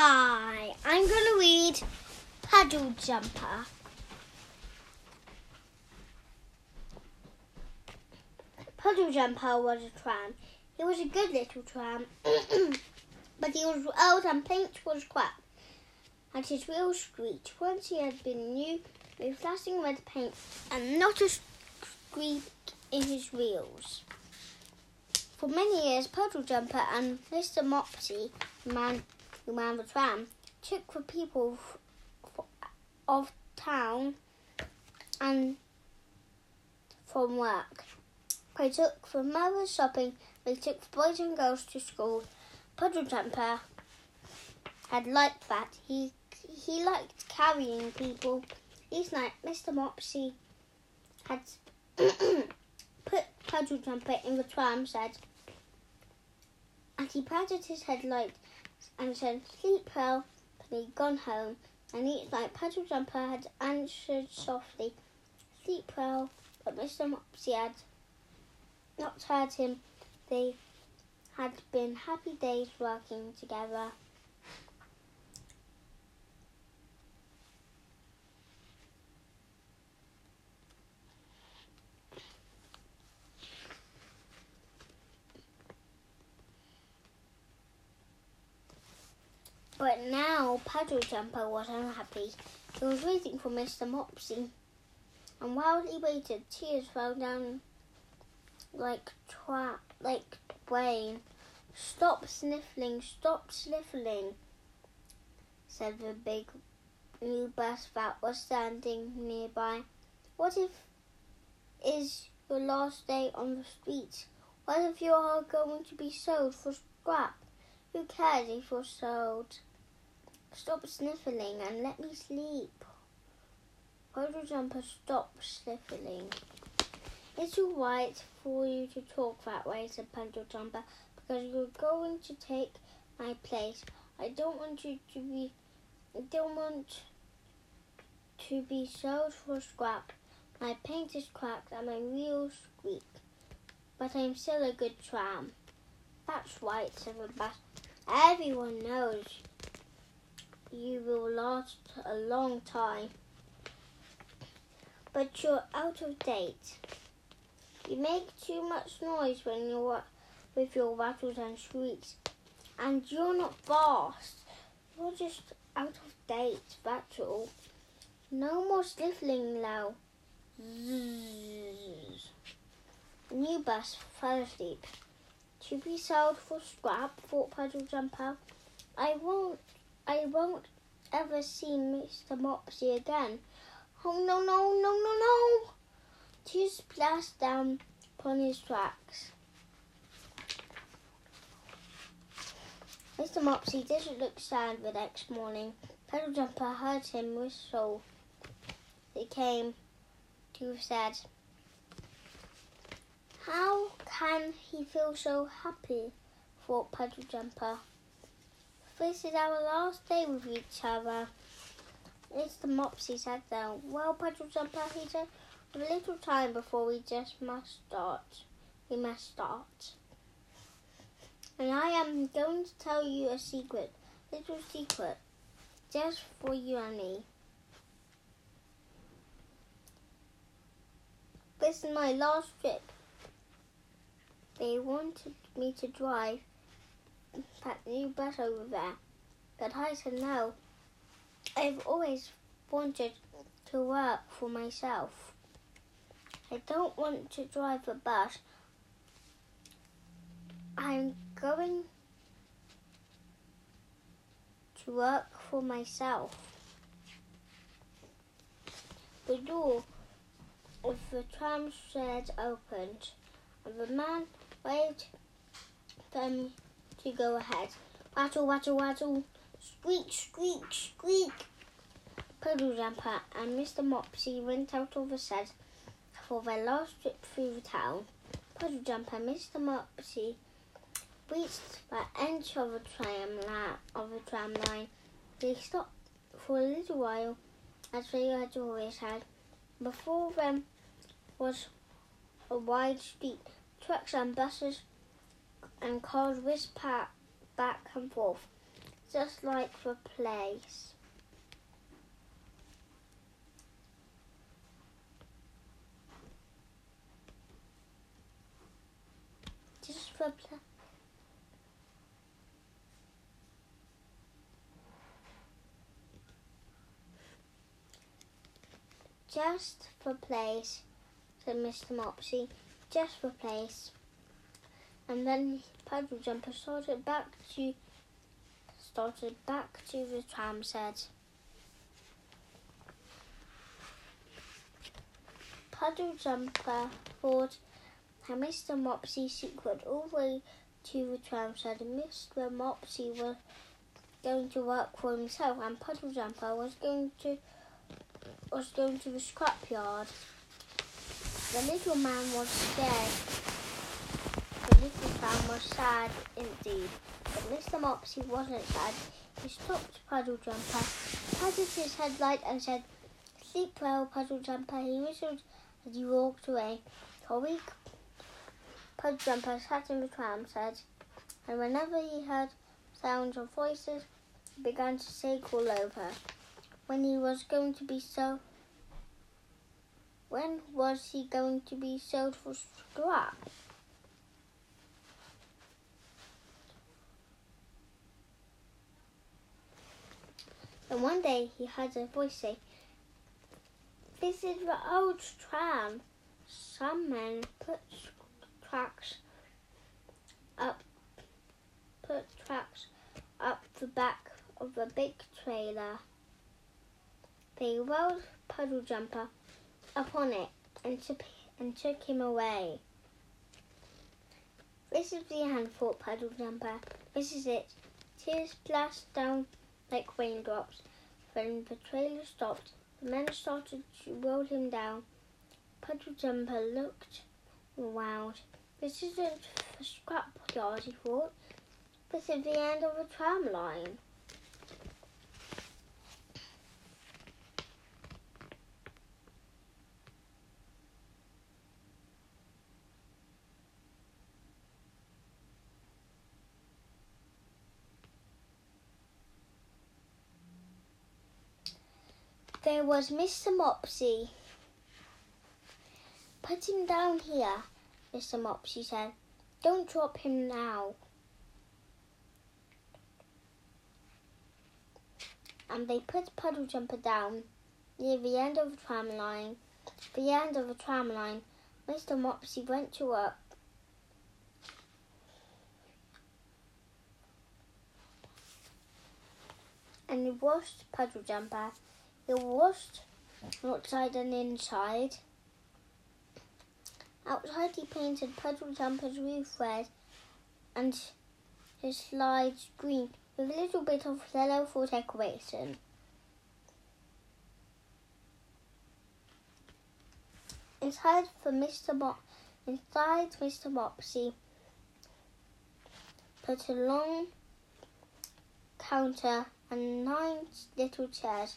Hi, I'm going to read Puddle Jumper. Puddle Jumper was a tram. He was a good little tram, but he was old and paint was crap. And his wheels squeaked. Once he had been new with flashing red paint and not a squeak in his wheels. For many years, Puddle Jumper and Mr. Mopsy, man who ran the tram, took the people of town and from work. They took the mothers shopping, they took the boys and girls to school. Puddle Jumper had liked that. He he liked carrying people. Each night, Mr. Mopsy had put Puddle Jumper in the tram said, and he patted his headlight and said, Sleep well, and he'd gone home. And each night, Puddle Jumper had answered softly, Sleep well, but Mr. Mopsy had not heard him. They had been happy days working together. But now Puddle Jumper was unhappy. He was waiting for Mr. Mopsy. And while he waited, tears fell down like tra- like rain. Stop sniffling, stop sniffling, said the big new bus that was standing nearby. What if is your last day on the streets? What if you are going to be sold for scrap? Who cares if you're sold? Stop sniffling and let me sleep. Puddle Jumper, stop sniffling. It's all right for you to talk that way, said Puddle Jumper, because you're going to take my place. I don't want you to be. I don't want to be sold for scrap. My paint is cracked and my wheels squeak, but I'm still a good tram. That's right, said the bus. Everyone knows you will last a long time. But you're out of date. You make too much noise when you're with your rattles and shrieks. And you're not fast. You're just out of date, that's all. No more sniffling now. New bus fell asleep. To be sold for scrap, thought Puddle Jumper. I won't I won't ever see Mr. Mopsy again. Oh no no no no no! Tears splashed down upon his tracks. Mr. Mopsy didn't look sad the next morning. Puddle Jumper heard him whistle. He came to said, How can he feel so happy? thought Puddle Jumper. This is our last day with each other. Mr. Mopsy sat down. Well, Puddle Jumper, he said, a little time before we just must start. We must start. And I am going to tell you a secret, little secret, just for you and me. This is my last trip. They wanted me to drive that new bus over there. But I said no. I've always wanted to work for myself. I don't want to drive a bus. I'm going to work for myself. The door of the tram shed opened, and the man waved them to go ahead. Rattle, rattle, rattle. Squeak, squeak, squeak. Puddle Jumper and Mr. Mopsy went out of the shed for their last trip through the town. Puddle Jumper and Mr. Mopsy reached the end of the tram. Of the tram line. They stopped for a little while, as they had always had. Before them was a wide street. Trucks and buses and cars whizzed back and forth. just like the place. Just for place. Just for place, said Mr. Mopsy. Just for place. And then Puddle Jumper started back to started back to the tram set. Puddle Jumper thought had Mr. Mopsy's secret all the way to the tram and Mr. Mopsy was going to work for himself and Puddle Jumper was going to was going to the scrapyard. The little man was scared. Man was sad indeed. But Mr. Mopsy wasn't sad. He stopped Puddle Jumper, patted his headlight and said, Sleep well, Puddle Jumper. He whistled as he walked away. For a week, Puddle Jumper sat in the tram set, and whenever he heard sounds of voices, he began to shake all over when he was going to be so when was he going to be sold for And one day he heard a voice say, This is the old tram. Some men put tracks up put tracks up the back of a big trailer. They rolled Puddle Jumper upon it and took, and took him away. This is the end, thought Puddle Jumper. This is it. Tears splashed down like raindrops. When the trailer stopped, the men started to roll him down. Puddle Jumper looked around. This isn't a scrapyard, he thought. This is the end of a tram line. There was Mr. Mopsy. Put him down here, Mr. Mopsy said. Don't drop him now. And they put Puddle Jumper down near the end of the tram line. The end of the tram line, Mr. Mopsy went to work. And he washed Puddle Jumper it washed outside and inside. Outside he painted Puddle Jumper's roof red and his slides green with a little bit of yellow for decoration. Inside for Mr. Mop inside Mr. Mopsy put a long counter and nine little chairs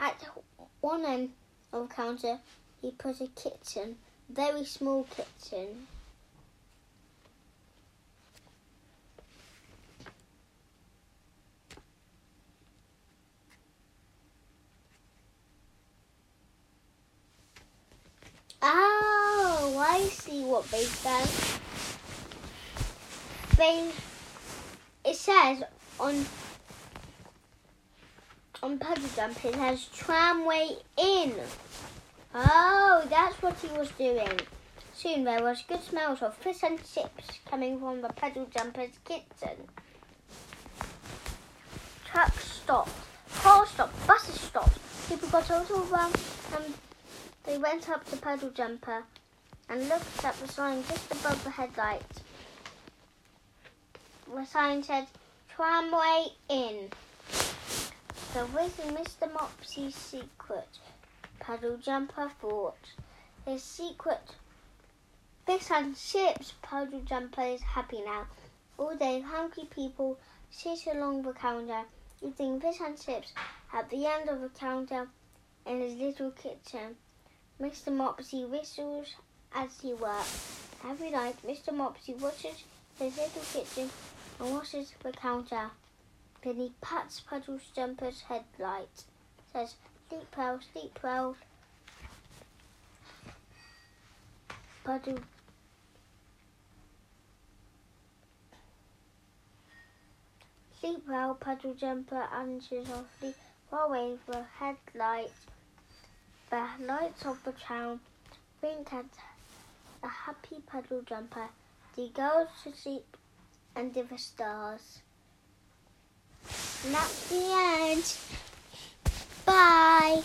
at one end of the counter, he put a kitchen, very small kitchen. Oh, I see what they've done. They, it says on on Puddle Jump it has Tramway Inn. Oh, that's what he was doing. Soon there was good smells of fish and chips coming from the Puddle Jumper's kitchen. Trucks stopped, cars stopped, buses stopped. People got out of them and they went up to Puddle Jumper and looked at the sign just above the headlights. The sign said, Tramway Inn. So with Mr. Mopsy's secret, Puddle Jumper thought. His secret fish and chips, Puddle Jumper is happy now. All day hungry people sit along the counter eating fish and chips at the end of the counter in his little kitchen. Mr. Mopsy whistles as he works. Every night Mr. Mopsy washes his little kitchen and washes the counter. He pats Puddle Jumper's headlight. Says, sleep well, sleep well. Puddle Sleep well, Puddle Jumper answers softly while waiting for headlight. The lights of the town wink at a happy Puddle Jumper. He goes to sleep under the stars. That's the end. Bye.